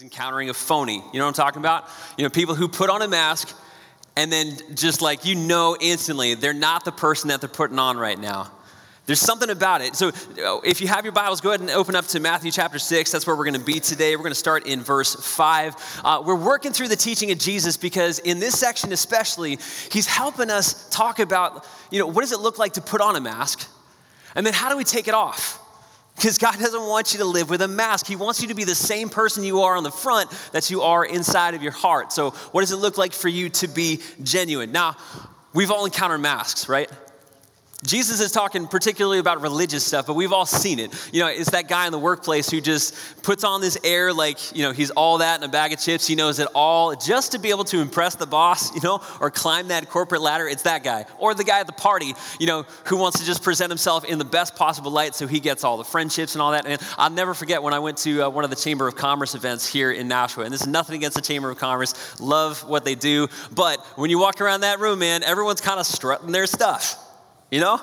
is encountering a phony. You know what I'm talking about? You know, people who put on a mask and then just like you know instantly they're not the person that they're putting on right now. There's something about it. So, if you have your Bibles, go ahead and open up to Matthew chapter 6. That's where we're going to be today. We're going to start in verse 5. Uh, we're working through the teaching of Jesus because, in this section especially, he's helping us talk about, you know, what does it look like to put on a mask? And then, how do we take it off? Because God doesn't want you to live with a mask. He wants you to be the same person you are on the front that you are inside of your heart. So, what does it look like for you to be genuine? Now, we've all encountered masks, right? Jesus is talking particularly about religious stuff, but we've all seen it. You know, it's that guy in the workplace who just puts on this air like, you know, he's all that in a bag of chips. He knows it all just to be able to impress the boss, you know, or climb that corporate ladder. It's that guy. Or the guy at the party, you know, who wants to just present himself in the best possible light so he gets all the friendships and all that. And I'll never forget when I went to uh, one of the Chamber of Commerce events here in Nashua. And this is nothing against the Chamber of Commerce. Love what they do. But when you walk around that room, man, everyone's kind of strutting their stuff. You know?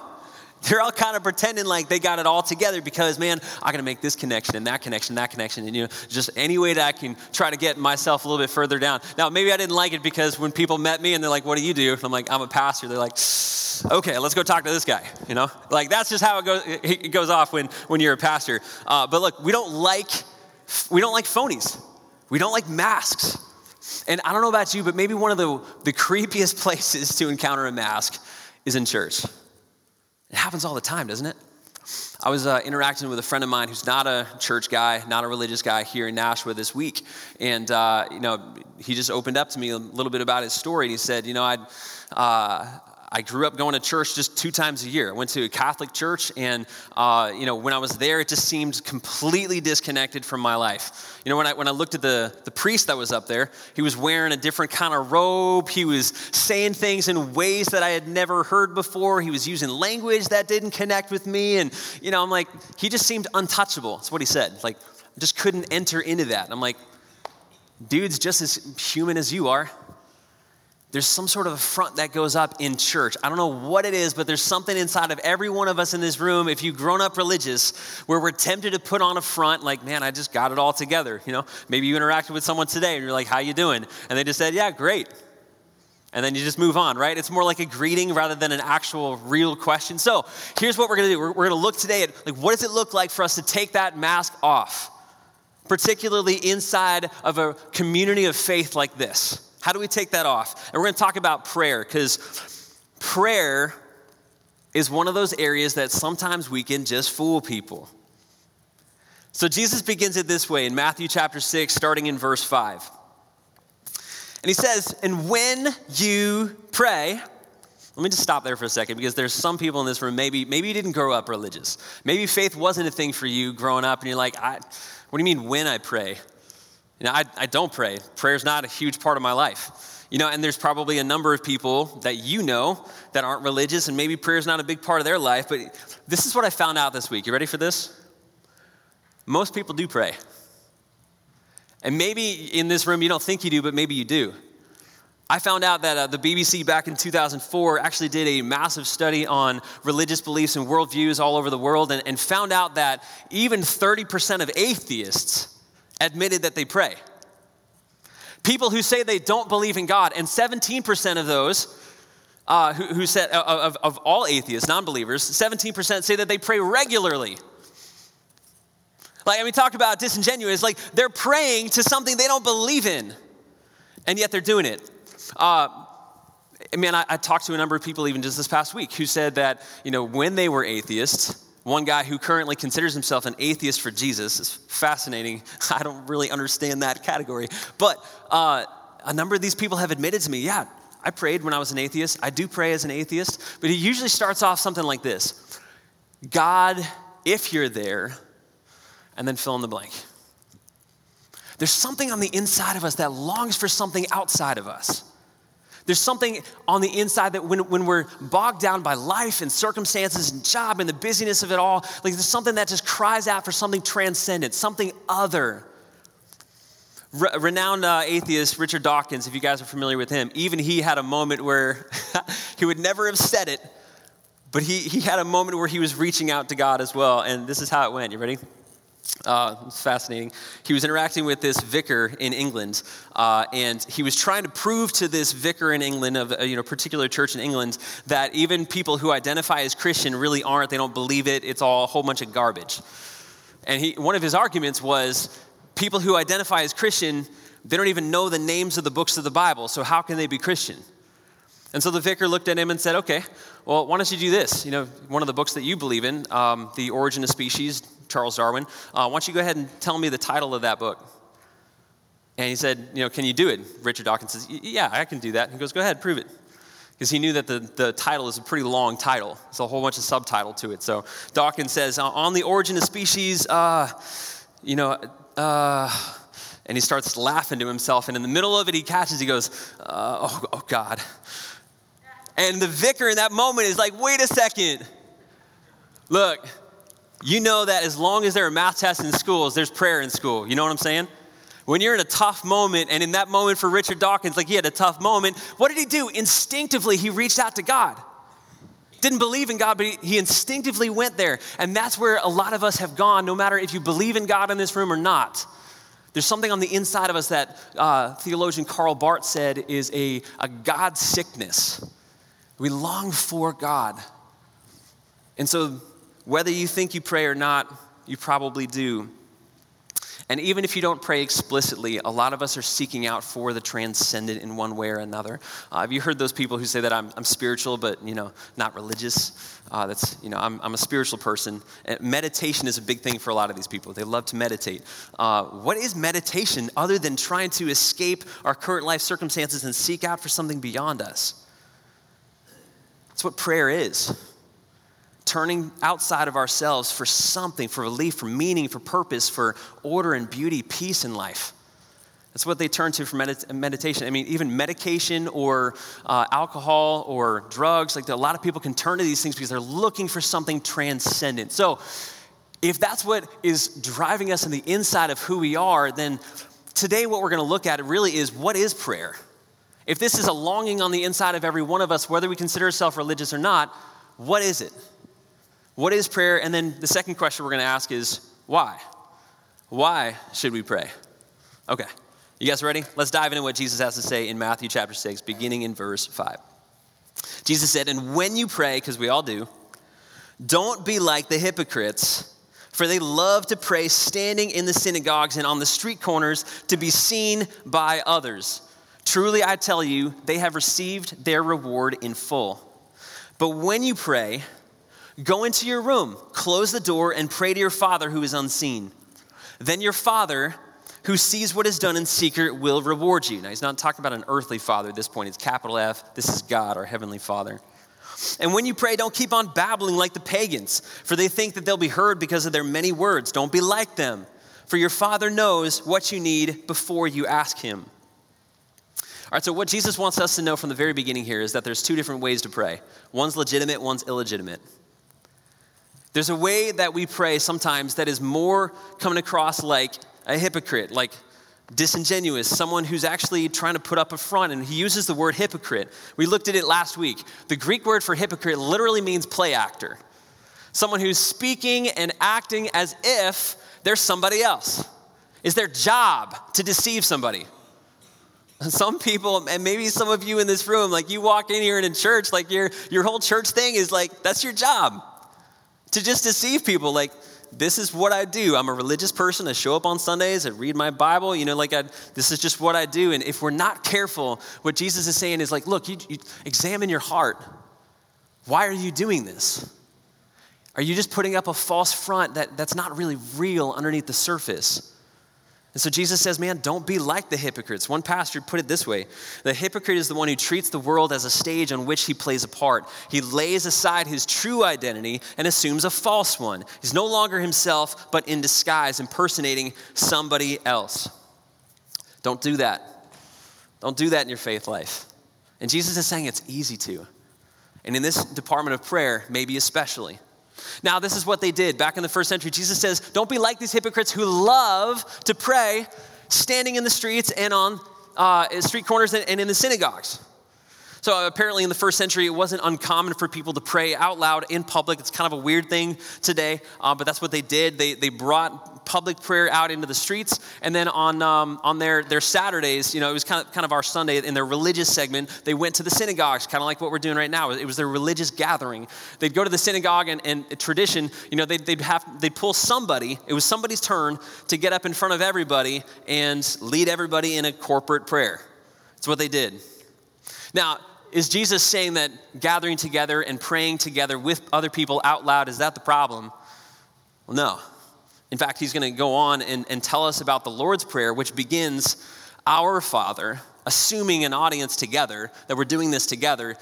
They're all kind of pretending like they got it all together because, man, I gotta make this connection and that connection, and that connection, and you know, just any way that I can try to get myself a little bit further down. Now, maybe I didn't like it because when people met me and they're like, "What do you do?" And I'm like, "I'm a pastor." They're like, "Okay, let's go talk to this guy." You know, like that's just how it goes. It goes off when when you're a pastor. Uh, but look, we don't like we don't like phonies. We don't like masks. And I don't know about you, but maybe one of the, the creepiest places to encounter a mask is in church. It happens all the time, doesn't it? I was uh, interacting with a friend of mine who's not a church guy, not a religious guy here in Nashua this week. And, uh, you know, he just opened up to me a little bit about his story. And he said, you know, I'd, uh, I grew up going to church just two times a year. I went to a Catholic church, and uh, you know, when I was there, it just seemed completely disconnected from my life. You know, when I when I looked at the the priest that was up there, he was wearing a different kind of robe. He was saying things in ways that I had never heard before. He was using language that didn't connect with me, and you know, I'm like, he just seemed untouchable. That's what he said. Like, I just couldn't enter into that. And I'm like, dude's just as human as you are there's some sort of a front that goes up in church. I don't know what it is, but there's something inside of every one of us in this room, if you've grown up religious, where we're tempted to put on a front like, man, I just got it all together. You know, maybe you interacted with someone today and you're like, how you doing? And they just said, yeah, great. And then you just move on, right? It's more like a greeting rather than an actual real question. So here's what we're gonna do. We're, we're gonna look today at like what does it look like for us to take that mask off, particularly inside of a community of faith like this. How do we take that off? And we're going to talk about prayer because prayer is one of those areas that sometimes we can just fool people. So Jesus begins it this way in Matthew chapter 6, starting in verse 5. And he says, And when you pray, let me just stop there for a second because there's some people in this room, maybe, maybe you didn't grow up religious. Maybe faith wasn't a thing for you growing up, and you're like, what do you mean when I pray? You know, I, I don't pray. Prayer's not a huge part of my life. You know, and there's probably a number of people that you know that aren't religious, and maybe prayer's not a big part of their life. But this is what I found out this week. You ready for this? Most people do pray. And maybe in this room you don't think you do, but maybe you do. I found out that uh, the BBC back in 2004 actually did a massive study on religious beliefs and worldviews all over the world and, and found out that even 30% of atheists admitted that they pray. People who say they don't believe in God, and 17% of those uh, who, who said, uh, of, of all atheists, non believers, 17% say that they pray regularly. Like, I mean, talk about disingenuous, like they're praying to something they don't believe in, and yet they're doing it. Uh, I mean, I, I talked to a number of people even just this past week who said that, you know, when they were atheists, one guy who currently considers himself an atheist for Jesus is fascinating. I don't really understand that category. But uh, a number of these people have admitted to me, yeah, I prayed when I was an atheist. I do pray as an atheist. But he usually starts off something like this God, if you're there, and then fill in the blank. There's something on the inside of us that longs for something outside of us. There's something on the inside that when, when we're bogged down by life and circumstances and job and the busyness of it all, like there's something that just cries out for something transcendent, something other. Re- renowned uh, atheist Richard Dawkins, if you guys are familiar with him, even he had a moment where he would never have said it, but he, he had a moment where he was reaching out to God as well. And this is how it went. You ready? Uh, it's fascinating. He was interacting with this vicar in England, uh, and he was trying to prove to this vicar in England of a you know, particular church in England that even people who identify as Christian really aren't. They don't believe it. It's all a whole bunch of garbage. And he, one of his arguments was people who identify as Christian, they don't even know the names of the books of the Bible. So how can they be Christian? And so the vicar looked at him and said, "Okay, well, why don't you do this? You know, one of the books that you believe in, um, The Origin of Species, Charles Darwin. Uh, why don't you go ahead and tell me the title of that book?" And he said, "You know, can you do it?" Richard Dawkins says, "Yeah, I can do that." He goes, "Go ahead, prove it." Because he knew that the, the title is a pretty long title. It's a whole bunch of subtitle to it. So Dawkins says, On the origin of species, uh, you know, uh, and he starts laughing to himself. And in the middle of it, he catches, he goes, uh, oh, oh, God. And the vicar in that moment is like, wait a second. Look, you know that as long as there are math tests in schools, there's prayer in school. You know what I'm saying? When you're in a tough moment, and in that moment for Richard Dawkins, like he had a tough moment, what did he do? Instinctively, he reached out to God. Didn't believe in God, but he, instinctively went there. And that's where a lot of us have gone, no matter if you believe in God in this room or not. There's something on the inside of us that uh, theologian Karl Barth said is a, a God sickness. We long for God. And so, whether you think you pray or not, you probably do. And even if you don't pray explicitly, a lot of us are seeking out for the transcendent in one way or another. Uh, have you heard those people who say that I'm, I'm spiritual, but you know, not religious? Uh, that's you know, I'm, I'm a spiritual person. And meditation is a big thing for a lot of these people. They love to meditate. Uh, what is meditation other than trying to escape our current life circumstances and seek out for something beyond us? That's what prayer is turning outside of ourselves for something, for relief, for meaning, for purpose, for order and beauty, peace in life. That's what they turn to for medit- meditation. I mean, even medication or uh, alcohol or drugs, like a lot of people can turn to these things because they're looking for something transcendent. So, if that's what is driving us in the inside of who we are, then today what we're going to look at really is what is prayer? If this is a longing on the inside of every one of us, whether we consider ourselves religious or not, what is it? What is prayer? And then the second question we're going to ask is why? Why should we pray? Okay. You guys ready? Let's dive into what Jesus has to say in Matthew chapter 6, beginning in verse 5. Jesus said, And when you pray, because we all do, don't be like the hypocrites, for they love to pray standing in the synagogues and on the street corners to be seen by others. Truly, I tell you, they have received their reward in full. But when you pray, Go into your room, close the door, and pray to your Father who is unseen. Then your Father, who sees what is done in secret, will reward you. Now, he's not talking about an earthly father at this point, it's capital F. This is God, our heavenly Father. And when you pray, don't keep on babbling like the pagans, for they think that they'll be heard because of their many words. Don't be like them, for your Father knows what you need before you ask Him. All right, so what Jesus wants us to know from the very beginning here is that there's two different ways to pray one's legitimate, one's illegitimate. There's a way that we pray sometimes that is more coming across like a hypocrite, like disingenuous, someone who's actually trying to put up a front, and he uses the word hypocrite. We looked at it last week. The Greek word for hypocrite literally means play actor, someone who's speaking and acting as if they're somebody else. Is their job to deceive somebody? Some people, and maybe some of you in this room, like you walk in here and in church, like your, your whole church thing is like, that's your job to just deceive people like this is what I do. I'm a religious person. I show up on Sundays. I read my Bible. You know, like I, this is just what I do. And if we're not careful, what Jesus is saying is like, look, you, you examine your heart. Why are you doing this? Are you just putting up a false front that, that's not really real underneath the surface? And so Jesus says, man, don't be like the hypocrites. One pastor put it this way The hypocrite is the one who treats the world as a stage on which he plays a part. He lays aside his true identity and assumes a false one. He's no longer himself, but in disguise, impersonating somebody else. Don't do that. Don't do that in your faith life. And Jesus is saying it's easy to. And in this department of prayer, maybe especially. Now, this is what they did back in the first century. Jesus says, Don't be like these hypocrites who love to pray standing in the streets and on uh, street corners and in the synagogues. So apparently, in the first century, it wasn't uncommon for people to pray out loud in public. It's kind of a weird thing today, uh, but that's what they did. They, they brought public prayer out into the streets. And then on, um, on their, their Saturdays, you know, it was kind of, kind of our Sunday in their religious segment, they went to the synagogues, kind of like what we're doing right now. It was their religious gathering. They'd go to the synagogue and, and tradition, you know, they'd, they'd, have, they'd pull somebody, it was somebody's turn to get up in front of everybody and lead everybody in a corporate prayer. That's what they did. Now, is Jesus saying that gathering together and praying together with other people out loud, is that the problem? Well, no. In fact, he's going to go on and, and tell us about the Lord's Prayer, which begins Our Father, assuming an audience together, that we're doing this together.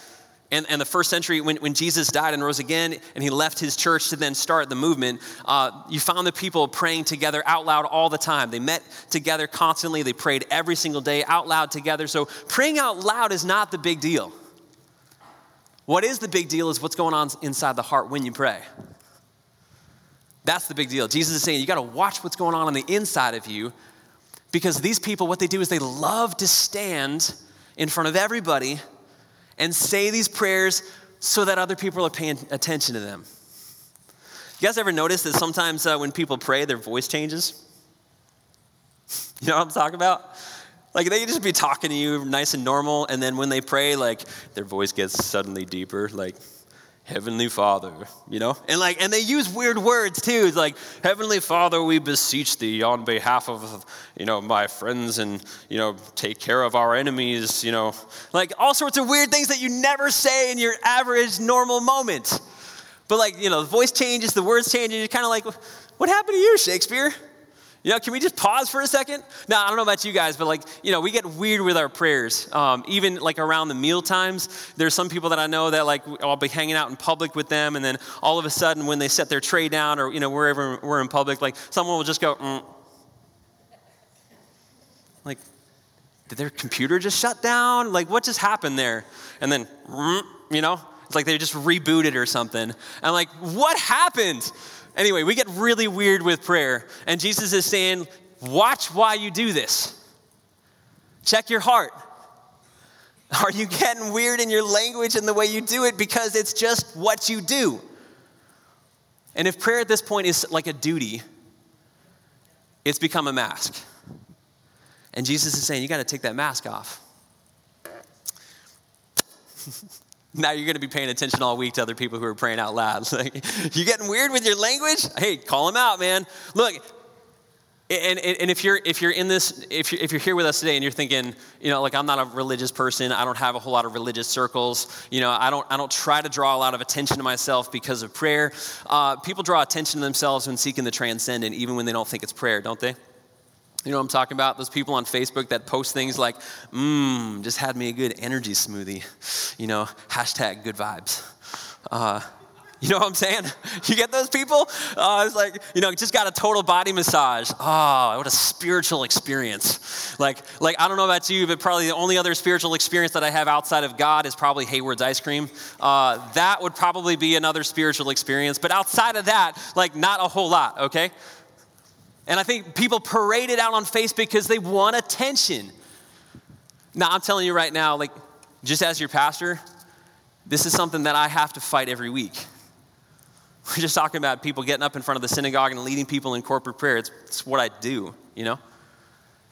And, and the first century, when, when Jesus died and rose again, and he left his church to then start the movement, uh, you found the people praying together out loud all the time. They met together constantly, they prayed every single day out loud together. So praying out loud is not the big deal. What is the big deal is what's going on inside the heart when you pray. That's the big deal. Jesus is saying you got to watch what's going on on the inside of you because these people, what they do is they love to stand in front of everybody and say these prayers so that other people are paying attention to them. You guys ever notice that sometimes uh, when people pray, their voice changes? You know what I'm talking about? Like they just be talking to you nice and normal, and then when they pray, like their voice gets suddenly deeper, like Heavenly Father, you know? And like and they use weird words too. It's like, Heavenly Father, we beseech thee on behalf of you know my friends and you know, take care of our enemies, you know. Like all sorts of weird things that you never say in your average normal moment. But like, you know, the voice changes, the words change, and you're kind of like, what happened to you, Shakespeare? You know, can we just pause for a second? Now, I don't know about you guys, but like, you know, we get weird with our prayers. Um, even like around the meal times, there's some people that I know that like I'll be hanging out in public with them, and then all of a sudden, when they set their tray down or you know wherever we're in public, like someone will just go, mm. like, did their computer just shut down? Like, what just happened there? And then, mm, you know, it's like they just rebooted or something. I'm like, what happened? Anyway, we get really weird with prayer. And Jesus is saying, watch why you do this. Check your heart. Are you getting weird in your language and the way you do it because it's just what you do? And if prayer at this point is like a duty, it's become a mask. And Jesus is saying, you got to take that mask off. now you're going to be paying attention all week to other people who are praying out loud. Like, you getting weird with your language? Hey, call them out, man. Look, and, and, if you're if you're in this if you're, if you're here with us today and you're thinking you know like i'm not a religious person i don't have a whole lot of religious circles you know i don't i don't try to draw a lot of attention to myself because of prayer uh, people draw attention to themselves when seeking the transcendent even when they don't think it's prayer don't they you know what I'm talking about? Those people on Facebook that post things like, mmm, just had me a good energy smoothie. You know, hashtag good vibes. Uh, you know what I'm saying? You get those people? Uh, it's like, you know, just got a total body massage. Oh, what a spiritual experience. Like, like I don't know about you, but probably the only other spiritual experience that I have outside of God is probably Hayward's ice cream. Uh, that would probably be another spiritual experience. But outside of that, like, not a whole lot, okay? And I think people parade it out on Facebook because they want attention. Now, I'm telling you right now, like, just as your pastor, this is something that I have to fight every week. We're just talking about people getting up in front of the synagogue and leading people in corporate prayer. It's, it's what I do, you know?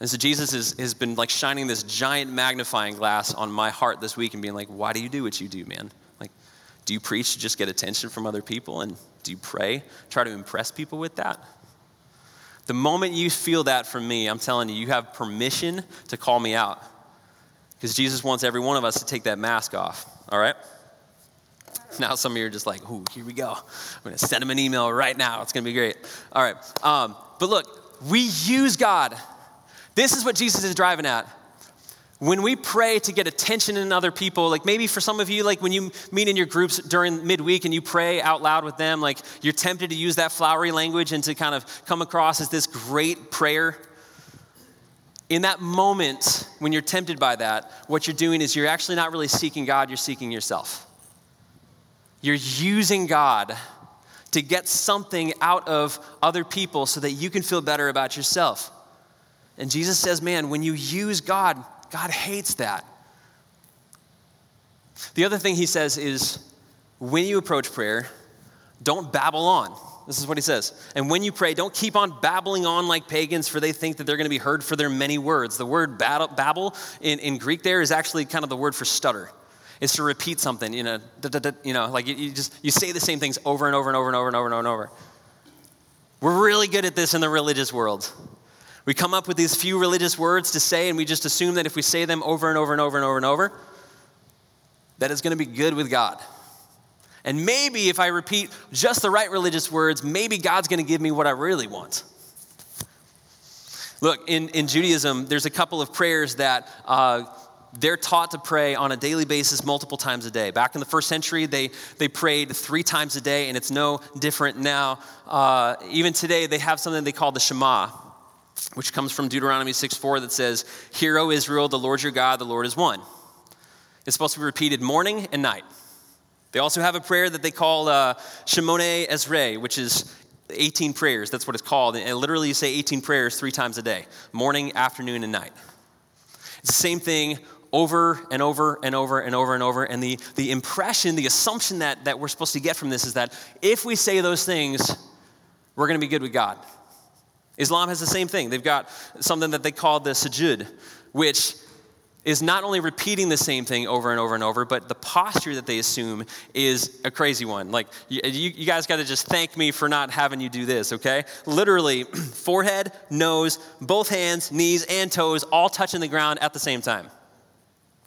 And so Jesus is, has been like shining this giant magnifying glass on my heart this week and being like, why do you do what you do, man? Like, do you preach to just get attention from other people? And do you pray, try to impress people with that? The moment you feel that from me, I'm telling you, you have permission to call me out. Because Jesus wants every one of us to take that mask off, all right? Now, some of you are just like, ooh, here we go. I'm going to send him an email right now. It's going to be great. All right. Um, but look, we use God. This is what Jesus is driving at when we pray to get attention in other people, like maybe for some of you, like when you meet in your groups during midweek and you pray out loud with them, like you're tempted to use that flowery language and to kind of come across as this great prayer. In that moment, when you're tempted by that, what you're doing is you're actually not really seeking God, you're seeking yourself. You're using God to get something out of other people so that you can feel better about yourself. And Jesus says, man, when you use God, God hates that. The other thing he says is when you approach prayer, don't babble on. This is what he says. And when you pray, don't keep on babbling on like pagans, for they think that they're going to be heard for their many words. The word babble in, in Greek there is actually kind of the word for stutter. It's to repeat something, you know, you know, like you, you just you say the same things over and over and over and over and over and over and over. We're really good at this in the religious world. We come up with these few religious words to say, and we just assume that if we say them over and over and over and over and over, that it's going to be good with God. And maybe if I repeat just the right religious words, maybe God's going to give me what I really want. Look, in, in Judaism, there's a couple of prayers that uh, they're taught to pray on a daily basis multiple times a day. Back in the first century, they, they prayed three times a day, and it's no different now. Uh, even today, they have something they call the Shema, which comes from Deuteronomy 6 4 that says, Hear, O Israel, the Lord your God, the Lord is one. It's supposed to be repeated morning and night. They also have a prayer that they call uh, Shemoneh Esrei, which is 18 prayers. That's what it's called. And literally, you say 18 prayers three times a day morning, afternoon, and night. It's the same thing over and over and over and over and over. And the, the impression, the assumption that, that we're supposed to get from this is that if we say those things, we're going to be good with God. Islam has the same thing. They've got something that they call the sujud, which is not only repeating the same thing over and over and over, but the posture that they assume is a crazy one. Like, you, you guys got to just thank me for not having you do this, okay? Literally, forehead, nose, both hands, knees, and toes all touching the ground at the same time.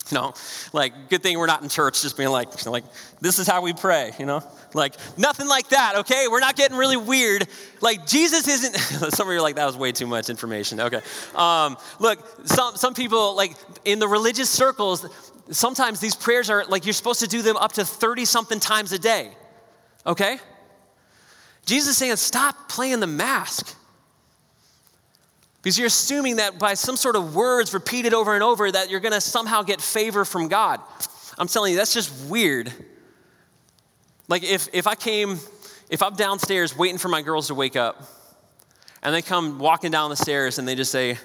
You know, like, good thing we're not in church just being like, like, this is how we pray, you know? Like, nothing like that, okay? We're not getting really weird. Like, Jesus isn't, some of you are like, that was way too much information, okay? Um, look, some, some people, like, in the religious circles, sometimes these prayers are like, you're supposed to do them up to 30 something times a day, okay? Jesus is saying, stop playing the mask. Because you're assuming that by some sort of words repeated over and over that you're going to somehow get favor from God. I'm telling you, that's just weird. Like if, if I came, if I'm downstairs waiting for my girls to wake up, and they come walking down the stairs and they just say,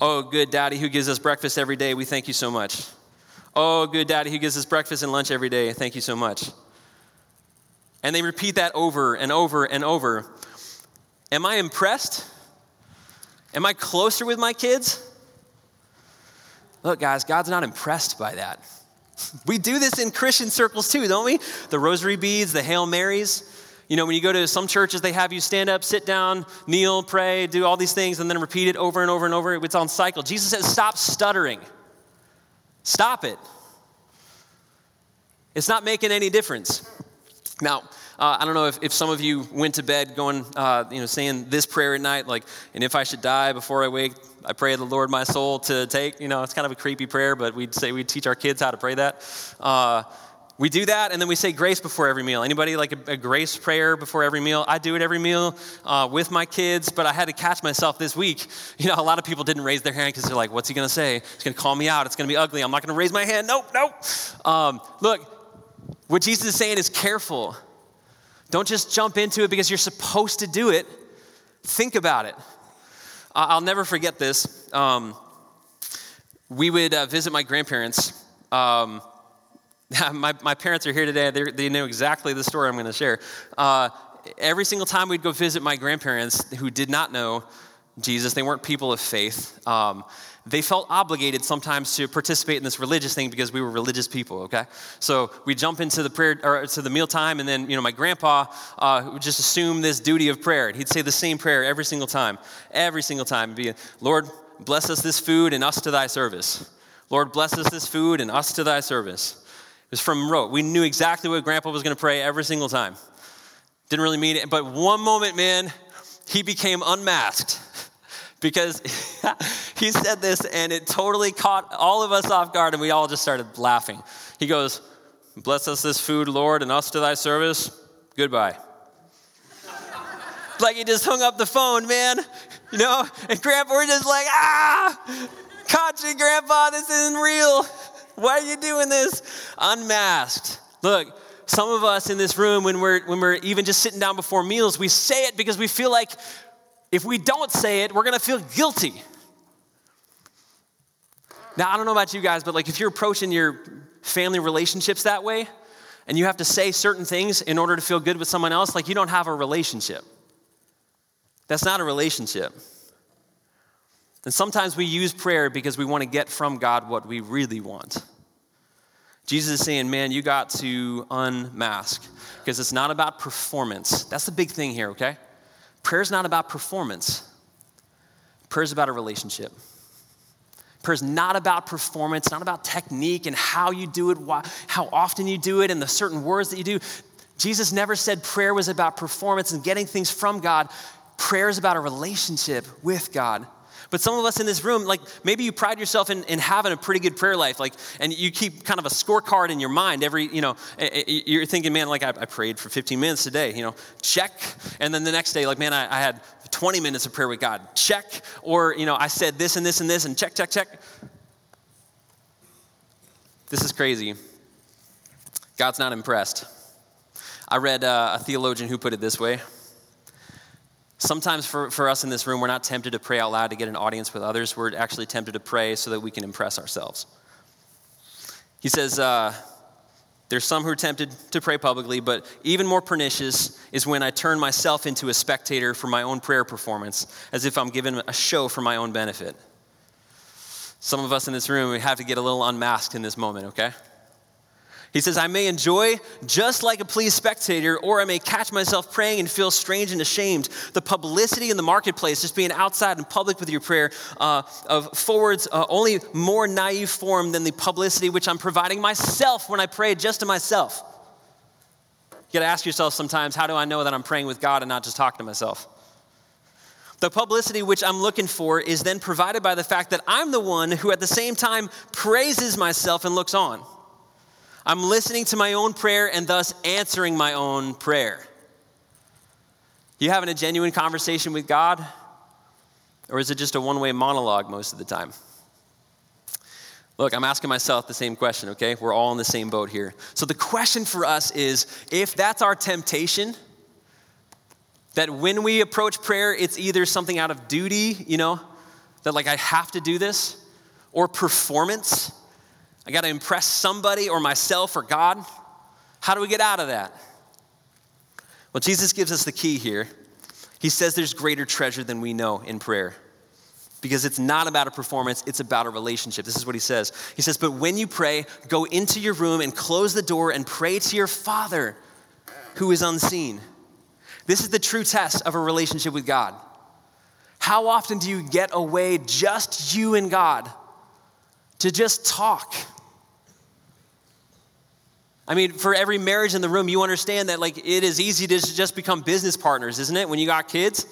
Oh, good daddy who gives us breakfast every day, we thank you so much. Oh, good daddy who gives us breakfast and lunch every day, thank you so much. And they repeat that over and over and over. Am I impressed? Am I closer with my kids? Look, guys, God's not impressed by that. We do this in Christian circles too, don't we? The rosary beads, the Hail Marys. You know, when you go to some churches, they have you stand up, sit down, kneel, pray, do all these things, and then repeat it over and over and over. It's on cycle. Jesus says, stop stuttering. Stop it. It's not making any difference. Now, uh, I don't know if, if some of you went to bed going, uh, you know, saying this prayer at night, like, and if I should die before I wake, I pray the Lord my soul to take. You know, it's kind of a creepy prayer, but we'd say we'd teach our kids how to pray that. Uh, we do that, and then we say grace before every meal. Anybody like a, a grace prayer before every meal? I do it every meal uh, with my kids, but I had to catch myself this week. You know, a lot of people didn't raise their hand because they're like, "What's he gonna say? He's gonna call me out. It's gonna be ugly. I'm not gonna raise my hand. Nope, nope." Um, look, what Jesus is saying is careful. Don't just jump into it because you're supposed to do it. Think about it. I'll never forget this. Um, we would uh, visit my grandparents. Um, my, my parents are here today. They're, they know exactly the story I'm going to share. Uh, every single time we'd go visit my grandparents who did not know Jesus, they weren't people of faith. Um, they felt obligated sometimes to participate in this religious thing because we were religious people, okay? So we jump into the prayer or to the mealtime, and then, you know, my grandpa uh, would just assume this duty of prayer. He'd say the same prayer every single time, every single time. Be, Lord, bless us this food and us to thy service. Lord, bless us this food and us to thy service. It was from rote. We knew exactly what grandpa was going to pray every single time. Didn't really mean it, but one moment, man, he became unmasked because he said this and it totally caught all of us off guard and we all just started laughing. He goes, Bless us this food, Lord, and us to thy service. Goodbye. like he just hung up the phone, man. You know? And Grandpa, we're just like, ah, caught you, Grandpa, this isn't real. Why are you doing this? Unmasked. Look, some of us in this room, when we're, when we're even just sitting down before meals, we say it because we feel like if we don't say it, we're going to feel guilty. Now, I don't know about you guys, but like if you're approaching your family relationships that way, and you have to say certain things in order to feel good with someone else, like you don't have a relationship. That's not a relationship. And sometimes we use prayer because we want to get from God what we really want. Jesus is saying, man, you got to unmask because it's not about performance. That's the big thing here, okay? Prayer is not about performance, prayer is about a relationship. Prayer is not about performance, not about technique and how you do it, how often you do it, and the certain words that you do. Jesus never said prayer was about performance and getting things from God. Prayer is about a relationship with God. But some of us in this room, like maybe you pride yourself in, in having a pretty good prayer life, like, and you keep kind of a scorecard in your mind every, you know, you're thinking, man, like I, I prayed for 15 minutes today, you know, check. And then the next day, like, man, I, I had 20 minutes of prayer with God, check. Or, you know, I said this and this and this and check, check, check. This is crazy. God's not impressed. I read uh, a theologian who put it this way Sometimes for, for us in this room, we're not tempted to pray out loud to get an audience with others. We're actually tempted to pray so that we can impress ourselves. He says, uh, There's some who are tempted to pray publicly, but even more pernicious is when I turn myself into a spectator for my own prayer performance, as if I'm given a show for my own benefit. Some of us in this room, we have to get a little unmasked in this moment, okay? He says, I may enjoy just like a pleased spectator, or I may catch myself praying and feel strange and ashamed. The publicity in the marketplace, just being outside in public with your prayer, uh, of forwards uh, only more naive form than the publicity which I'm providing myself when I pray just to myself. You gotta ask yourself sometimes, how do I know that I'm praying with God and not just talking to myself? The publicity which I'm looking for is then provided by the fact that I'm the one who at the same time praises myself and looks on. I'm listening to my own prayer and thus answering my own prayer. You having a genuine conversation with God? Or is it just a one way monologue most of the time? Look, I'm asking myself the same question, okay? We're all in the same boat here. So the question for us is if that's our temptation, that when we approach prayer, it's either something out of duty, you know, that like I have to do this, or performance I got to impress somebody or myself or God. How do we get out of that? Well, Jesus gives us the key here. He says there's greater treasure than we know in prayer because it's not about a performance, it's about a relationship. This is what he says. He says, But when you pray, go into your room and close the door and pray to your Father who is unseen. This is the true test of a relationship with God. How often do you get away just you and God to just talk? I mean, for every marriage in the room, you understand that like it is easy to just become business partners, isn't it? When you got kids,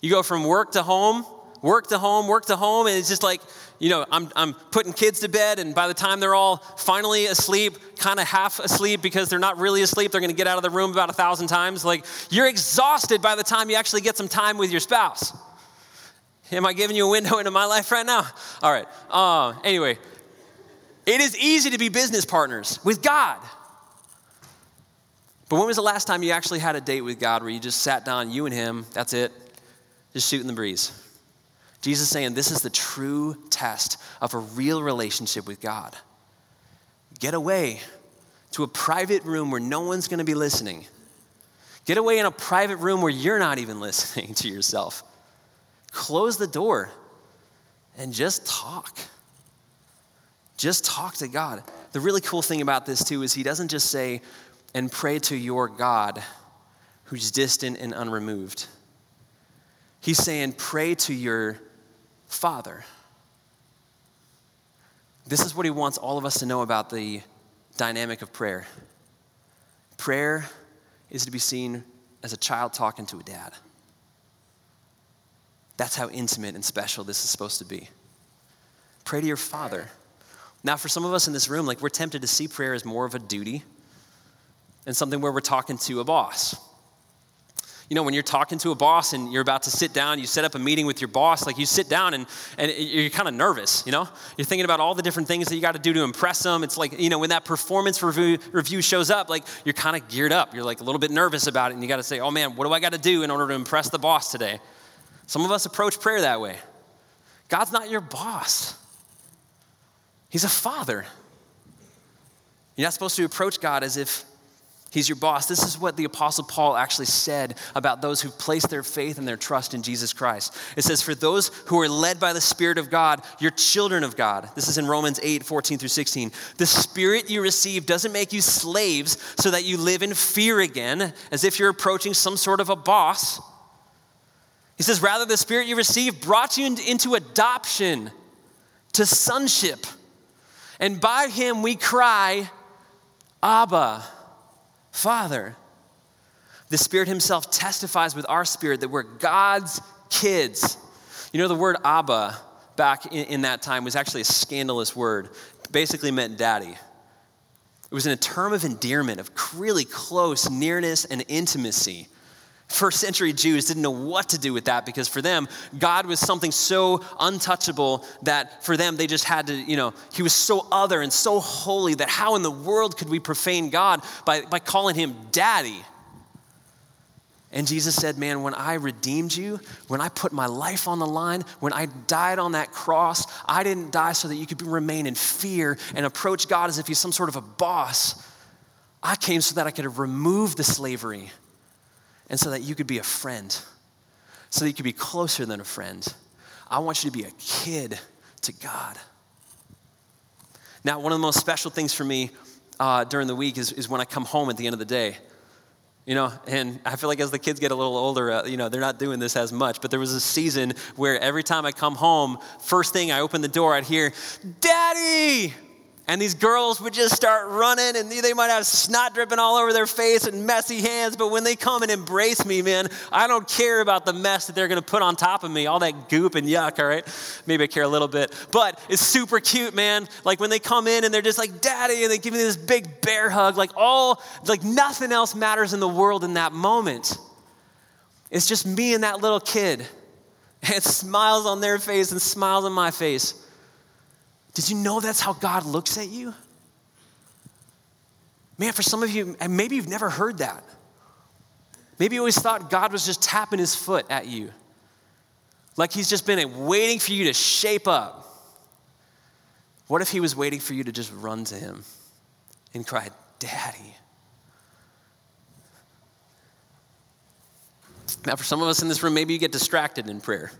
you go from work to home, work to home, work to home, and it's just like, you know, I'm, I'm putting kids to bed, and by the time they're all finally asleep, kind of half asleep because they're not really asleep, they're gonna get out of the room about a thousand times. Like, you're exhausted by the time you actually get some time with your spouse. Am I giving you a window into my life right now? All right. Uh, anyway, it is easy to be business partners with God. But when was the last time you actually had a date with God where you just sat down, you and Him, that's it, just shooting the breeze? Jesus saying this is the true test of a real relationship with God. Get away to a private room where no one's going to be listening. Get away in a private room where you're not even listening to yourself. Close the door and just talk. Just talk to God. The really cool thing about this, too, is he doesn't just say, and pray to your God who's distant and unremoved. He's saying, pray to your Father. This is what he wants all of us to know about the dynamic of prayer. Prayer is to be seen as a child talking to a dad. That's how intimate and special this is supposed to be. Pray to your Father. Now, for some of us in this room, like we're tempted to see prayer as more of a duty and something where we're talking to a boss. You know, when you're talking to a boss and you're about to sit down, you set up a meeting with your boss, like you sit down and, and you're kind of nervous, you know? You're thinking about all the different things that you got to do to impress them. It's like, you know, when that performance review, review shows up, like you're kind of geared up. You're like a little bit nervous about it and you got to say, oh man, what do I got to do in order to impress the boss today? Some of us approach prayer that way. God's not your boss. He's a father. You're not supposed to approach God as if He's your boss. This is what the Apostle Paul actually said about those who place their faith and their trust in Jesus Christ. It says, For those who are led by the Spirit of God, you're children of God. This is in Romans 8, 14 through 16. The Spirit you receive doesn't make you slaves so that you live in fear again, as if you're approaching some sort of a boss. He says, Rather, the Spirit you receive brought you into adoption to sonship. And by Him we cry, Abba. Father. The Spirit Himself testifies with our spirit that we're God's kids. You know, the word Abba back in, in that time was actually a scandalous word. It basically meant daddy. It was in a term of endearment, of really close nearness and intimacy. First century Jews didn't know what to do with that because for them, God was something so untouchable that for them, they just had to, you know, He was so other and so holy that how in the world could we profane God by, by calling Him daddy? And Jesus said, Man, when I redeemed you, when I put my life on the line, when I died on that cross, I didn't die so that you could remain in fear and approach God as if He's some sort of a boss. I came so that I could remove the slavery and so that you could be a friend, so that you could be closer than a friend. I want you to be a kid to God. Now, one of the most special things for me uh, during the week is, is when I come home at the end of the day. You know, and I feel like as the kids get a little older, uh, you know, they're not doing this as much. But there was a season where every time I come home, first thing I open the door, I'd hear, Daddy! And these girls would just start running, and they might have snot dripping all over their face and messy hands. But when they come and embrace me, man, I don't care about the mess that they're gonna put on top of me, all that goop and yuck, all right? Maybe I care a little bit. But it's super cute, man. Like when they come in and they're just like, Daddy, and they give me this big bear hug, like all, like nothing else matters in the world in that moment. It's just me and that little kid. And smiles on their face and smiles on my face. Did you know that's how God looks at you? Man, for some of you, and maybe you've never heard that. Maybe you always thought God was just tapping his foot at you. Like he's just been waiting for you to shape up. What if he was waiting for you to just run to him and cry, Daddy? Now, for some of us in this room, maybe you get distracted in prayer.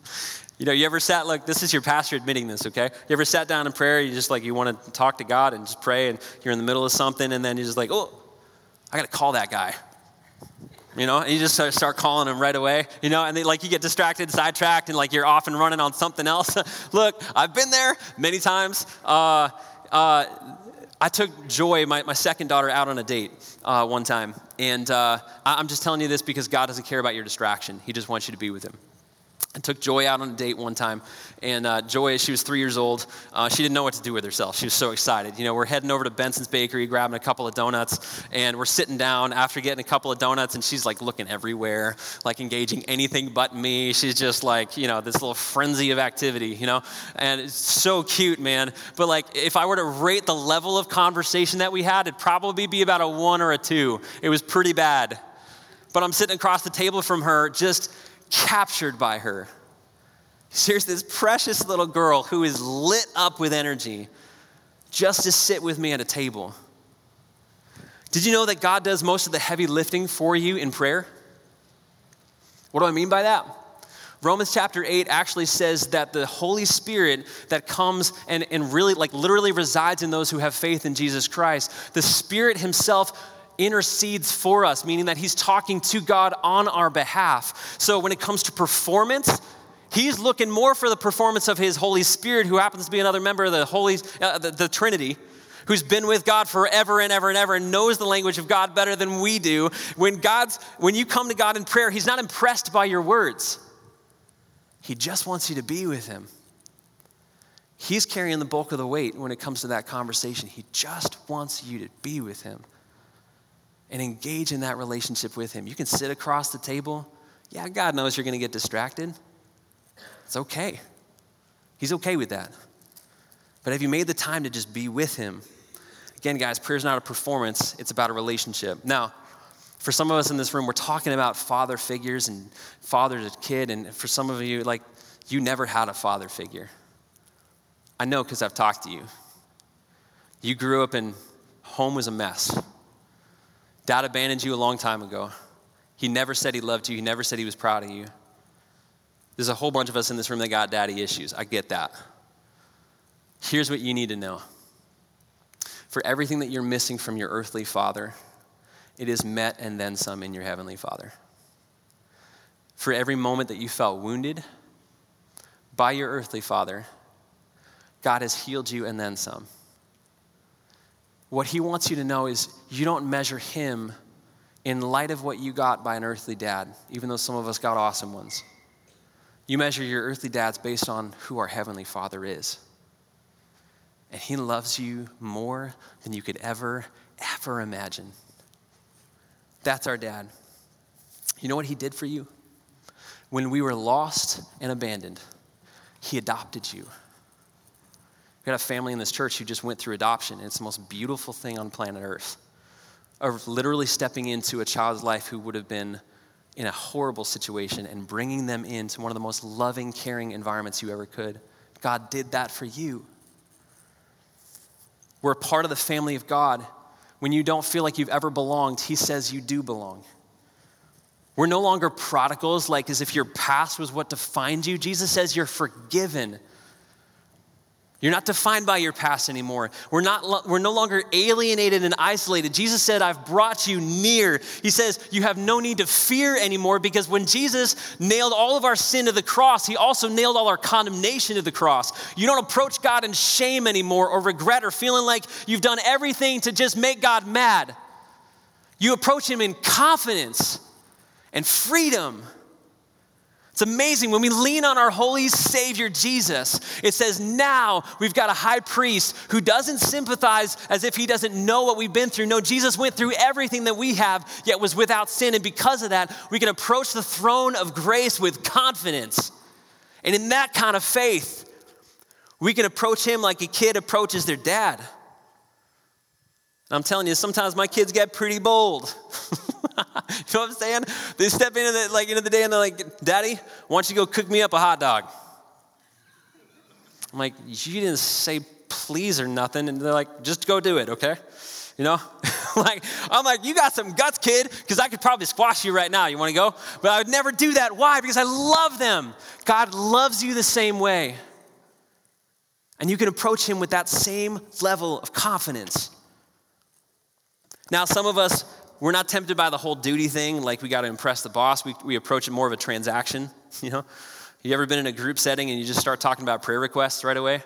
You know, you ever sat like this is your pastor admitting this, okay? You ever sat down in prayer, you just like you want to talk to God and just pray and you're in the middle of something and then you're just like, "Oh, I got to call that guy." You know, and you just start calling him right away, you know, and they, like you get distracted, sidetracked, and like you're off and running on something else. Look, I've been there many times. Uh, uh, I took Joy, my, my second daughter, out on a date uh, one time. And uh, I'm just telling you this because God doesn't care about your distraction. He just wants you to be with Him. I took Joy out on a date one time, and uh, Joy, she was three years old. Uh, she didn't know what to do with herself. She was so excited. You know, we're heading over to Benson's Bakery, grabbing a couple of donuts, and we're sitting down after getting a couple of donuts, and she's like looking everywhere, like engaging anything but me. She's just like, you know, this little frenzy of activity, you know, and it's so cute, man. But like, if I were to rate the level of conversation that we had, it'd probably be about a one or a two. It was pretty bad. But I'm sitting across the table from her, just captured by her. Here's this precious little girl who is lit up with energy just to sit with me at a table. Did you know that God does most of the heavy lifting for you in prayer? What do I mean by that? Romans chapter 8 actually says that the Holy Spirit that comes and, and really, like, literally resides in those who have faith in Jesus Christ, the Spirit Himself intercedes for us, meaning that he's talking to God on our behalf. So when it comes to performance, he's looking more for the performance of his Holy Spirit, who happens to be another member of the Holy, uh, the, the Trinity who's been with God forever and ever and ever and knows the language of God better than we do. When God's when you come to God in prayer, he's not impressed by your words. He just wants you to be with him. He's carrying the bulk of the weight when it comes to that conversation. He just wants you to be with him and engage in that relationship with Him. You can sit across the table. Yeah, God knows you're going to get distracted. It's okay. He's okay with that. But have you made the time to just be with Him? Again, guys, prayer is not a performance, it's about a relationship. Now, for some of us in this room, we're talking about father figures and father to kid. And for some of you, like, you never had a father figure. I know because I've talked to you. You grew up in home was a mess. Dad abandoned you a long time ago. He never said he loved you, he never said he was proud of you. There's a whole bunch of us in this room that got daddy issues. I get that. Here's what you need to know for everything that you're missing from your earthly father, it is met and then some in your heavenly father. For every moment that you felt wounded by your earthly father, God has healed you and then some. What he wants you to know is you don't measure him in light of what you got by an earthly dad, even though some of us got awesome ones. You measure your earthly dads based on who our heavenly father is. And he loves you more than you could ever, ever imagine. That's our dad. You know what he did for you? When we were lost and abandoned, he adopted you. We got a family in this church who just went through adoption, and it's the most beautiful thing on planet Earth. Of literally stepping into a child's life who would have been in a horrible situation and bringing them into one of the most loving, caring environments you ever could. God did that for you. We're a part of the family of God. When you don't feel like you've ever belonged, He says you do belong. We're no longer prodigals, like as if your past was what defined you. Jesus says you're forgiven. You're not defined by your past anymore. We're, not, we're no longer alienated and isolated. Jesus said, I've brought you near. He says, You have no need to fear anymore because when Jesus nailed all of our sin to the cross, he also nailed all our condemnation to the cross. You don't approach God in shame anymore or regret or feeling like you've done everything to just make God mad. You approach him in confidence and freedom it's amazing when we lean on our holy Savior Jesus. It says, now we've got a high priest who doesn't sympathize as if he doesn't know what we've been through. No, Jesus went through everything that we have, yet was without sin. And because of that, we can approach the throne of grace with confidence. And in that kind of faith, we can approach him like a kid approaches their dad. I'm telling you, sometimes my kids get pretty bold. you know what I'm saying? They step into the like into the day and they're like, "Daddy, why don't you go cook me up a hot dog?" I'm like, "You didn't say please or nothing," and they're like, "Just go do it, okay?" You know, like I'm like, "You got some guts, kid," because I could probably squash you right now. You want to go? But I would never do that. Why? Because I love them. God loves you the same way. And you can approach him with that same level of confidence. Now, some of us we're not tempted by the whole duty thing, like we got to impress the boss. We, we approach it more of a transaction, you know? You ever been in a group setting and you just start talking about prayer requests right away?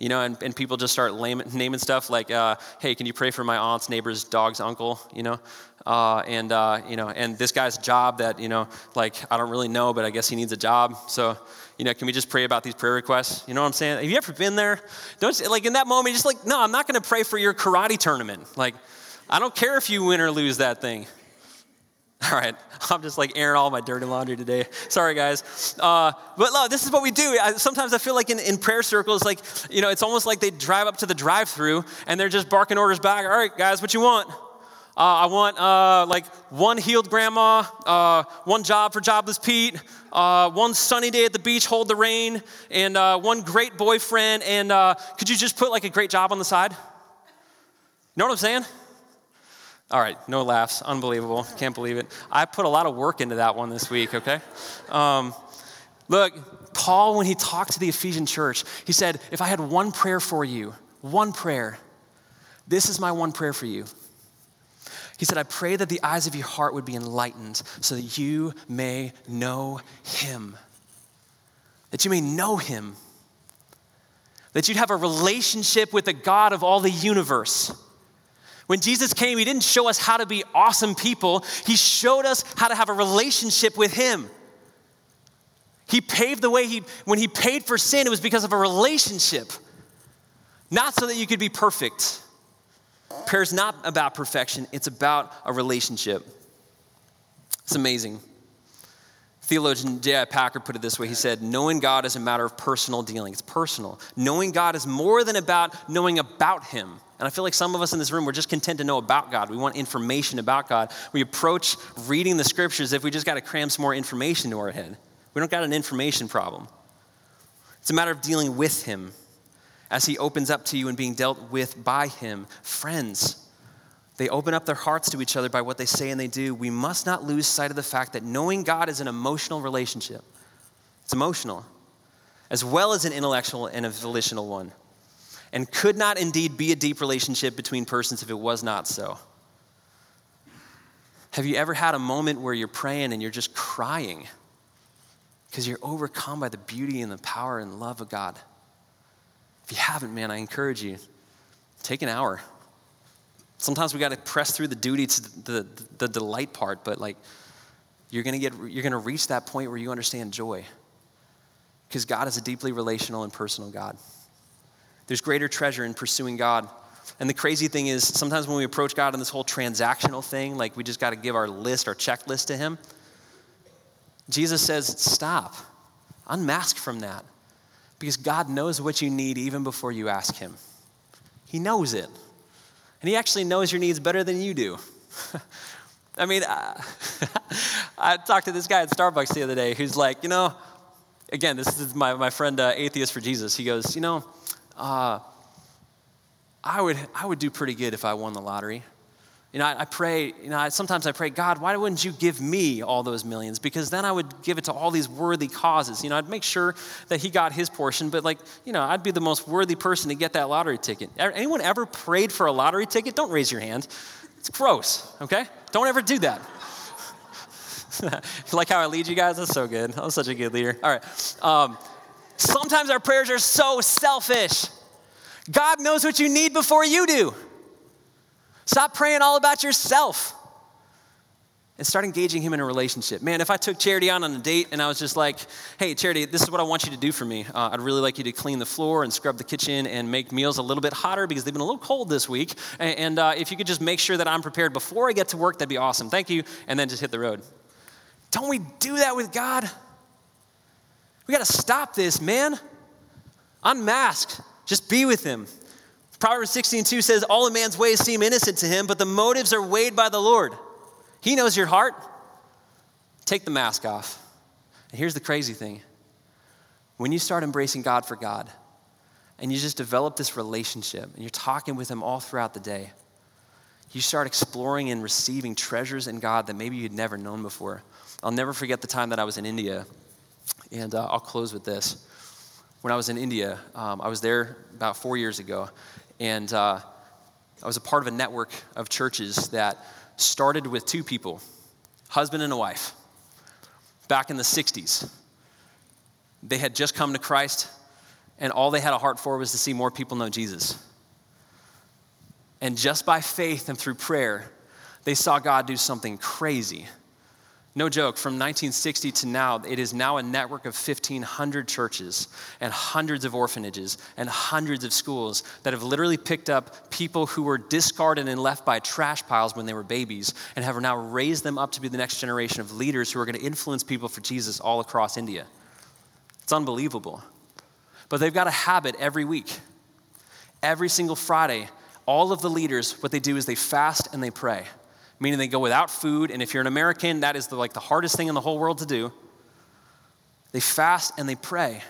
You know, and, and people just start lame, naming stuff like, uh, hey, can you pray for my aunt's neighbor's dog's uncle, you know? Uh, and, uh, you know, and this guy's job that, you know, like, I don't really know, but I guess he needs a job. So, you know, can we just pray about these prayer requests? You know what I'm saying? Have you ever been there? Don't, like, in that moment, just like, no, I'm not going to pray for your karate tournament. Like, I don't care if you win or lose that thing. All right, I'm just like airing all my dirty laundry today. Sorry, guys. Uh, but this is what we do. I, sometimes I feel like in, in prayer circles, like, you know, it's almost like they drive up to the drive through and they're just barking orders back. All right, guys, what you want? Uh, I want uh, like one healed grandma, uh, one job for jobless Pete, uh, one sunny day at the beach, hold the rain, and uh, one great boyfriend. And could you just put like a great job on the side? You know what I'm saying? All right, no laughs. Unbelievable. Can't believe it. I put a lot of work into that one this week, okay? Um, look, Paul, when he talked to the Ephesian church, he said, If I had one prayer for you, one prayer, this is my one prayer for you. He said, I pray that the eyes of your heart would be enlightened so that you may know him. That you may know him. That you'd have a relationship with the God of all the universe when Jesus came, He didn't show us how to be awesome people, He showed us how to have a relationship with Him. He paved the way, he, when He paid for sin, it was because of a relationship, not so that you could be perfect. Prayer is not about perfection, it's about a relationship. It's amazing. Theologian J.I. Packer put it this way He said, Knowing God is a matter of personal dealing. It's personal. Knowing God is more than about knowing about Him. And I feel like some of us in this room, we're just content to know about God. We want information about God. We approach reading the scriptures if we just got to cram some more information to our head. We don't got an information problem. It's a matter of dealing with Him as He opens up to you and being dealt with by Him. Friends, They open up their hearts to each other by what they say and they do. We must not lose sight of the fact that knowing God is an emotional relationship. It's emotional, as well as an intellectual and a volitional one, and could not indeed be a deep relationship between persons if it was not so. Have you ever had a moment where you're praying and you're just crying because you're overcome by the beauty and the power and love of God? If you haven't, man, I encourage you, take an hour. Sometimes we got to press through the duty to the, the, the delight part, but like you're gonna get you're gonna reach that point where you understand joy. Because God is a deeply relational and personal God. There's greater treasure in pursuing God and the crazy thing is, sometimes when we approach God in this whole transactional thing, like we just got to give our list, our checklist to Him, Jesus says, stop, unmask from that. Because God knows what you need even before you ask Him. He knows it. And He actually knows your needs better than you do. I mean, uh, I talked to this guy at Starbucks the other day who's like, you know, again, this is my, my friend, uh, Atheist for Jesus. He goes, you know, uh, I would, I would do pretty good if I won the lottery. You know, I, I pray, you know, I, sometimes I pray, God, why wouldn't you give me all those millions? Because then I would give it to all these worthy causes. You know, I'd make sure that he got his portion, but like, you know, I'd be the most worthy person to get that lottery ticket. Anyone ever prayed for a lottery ticket? Don't raise your hand. It's gross, okay? Don't ever do that. like how I lead you guys? That's so good. I'm such a good leader. All right. Um, sometimes our prayers are so selfish. God knows what you need before you do. Stop praying all about yourself and start engaging him in a relationship. Man, if I took Charity on on a date and I was just like, hey, Charity, this is what I want you to do for me. Uh, I'd really like you to clean the floor and scrub the kitchen and make meals a little bit hotter because they've been a little cold this week. And, and uh, if you could just make sure that I'm prepared before I get to work, that'd be awesome. Thank you. And then just hit the road. Don't we do that with God? We got to stop this, man. Unmask. Just be with him. Proverbs 16, 2 says, All a man's ways seem innocent to him, but the motives are weighed by the Lord. He knows your heart. Take the mask off. And here's the crazy thing when you start embracing God for God, and you just develop this relationship, and you're talking with Him all throughout the day, you start exploring and receiving treasures in God that maybe you'd never known before. I'll never forget the time that I was in India, and uh, I'll close with this when I was in India. Um, I was there about four years ago, and uh, I was a part of a network of churches that started with two people, husband and a wife, back in the 60s. They had just come to Christ, and all they had a heart for was to see more people know Jesus. And just by faith and through prayer, they saw God do something crazy no joke, from 1960 to now, it is now a network of 1,500 churches and hundreds of orphanages and hundreds of schools that have literally picked up people who were discarded and left by trash piles when they were babies and have now raised them up to be the next generation of leaders who are going to influence people for Jesus all across India. It's unbelievable. But they've got a habit every week. Every single Friday, all of the leaders, what they do is they fast and they pray meaning they go without food. And if you're an American, that is the, like the hardest thing in the whole world to do. They fast and they pray.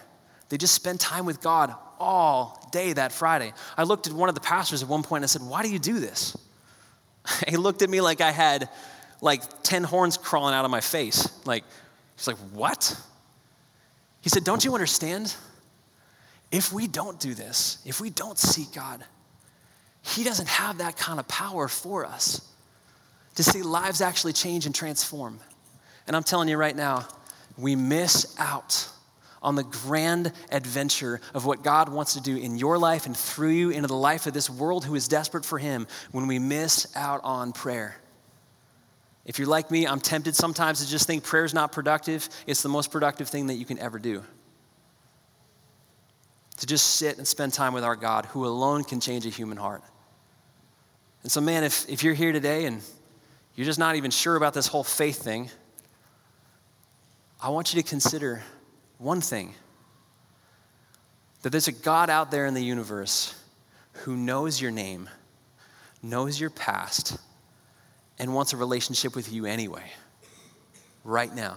They just spend time with God all day that Friday. I looked at one of the pastors at one point and I said, Why do you do this? he looked at me like I had like 10 horns crawling out of my face. Like, he's like, What? He said, Don't you understand? If we don't do this, if we don't seek God, He doesn't have that kind of power for us to see lives actually change and transform. And I'm telling you right now, we miss out on the grand adventure of what God wants to do in your life and through you into the life of this world who is desperate for Him when we miss out on prayer. If you're like me, I'm tempted sometimes to just think prayer is not productive. It's the most productive thing that you can ever do. To just sit and spend time with our God who alone can change a human heart. And so, man, if, if you're here today and you're just not even sure about this whole faith thing, I want you to consider one thing that there's a God out there in the universe who knows your name, knows your past, and wants a relationship with you anyway, right now.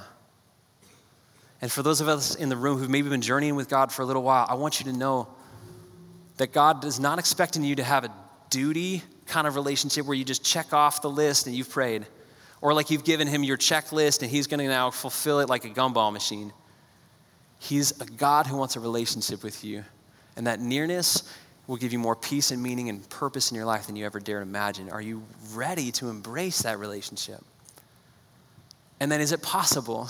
And for those of us in the room who've maybe been journeying with God for a little while, I want you to know that God is not expecting you to have a duty kind of relationship where you just check off the list and you've prayed. Or like you've given him your checklist and he's going to now fulfill it like a gumball machine. He's a God who wants a relationship with you. And that nearness will give you more peace and meaning and purpose in your life than you ever dared imagine. Are you ready to embrace that relationship? And then is it possible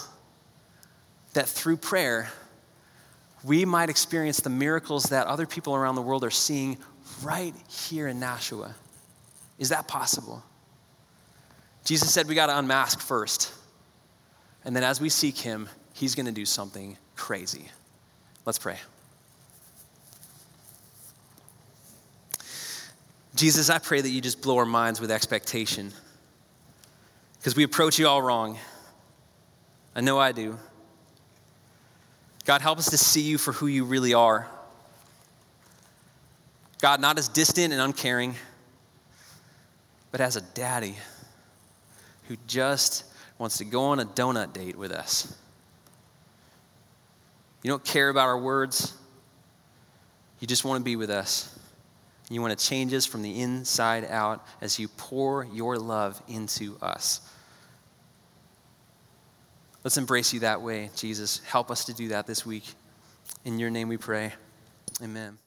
that through prayer, we might experience the miracles that other people around the world are seeing right here in Nashua? Is that possible? Jesus said we got to unmask first. And then as we seek him, he's going to do something crazy. Let's pray. Jesus, I pray that you just blow our minds with expectation because we approach you all wrong. I know I do. God, help us to see you for who you really are. God, not as distant and uncaring, but as a daddy who just wants to go on a donut date with us. You don't care about our words, you just want to be with us. You want to change us from the inside out as you pour your love into us. Let's embrace you that way, Jesus. Help us to do that this week. In your name we pray. Amen.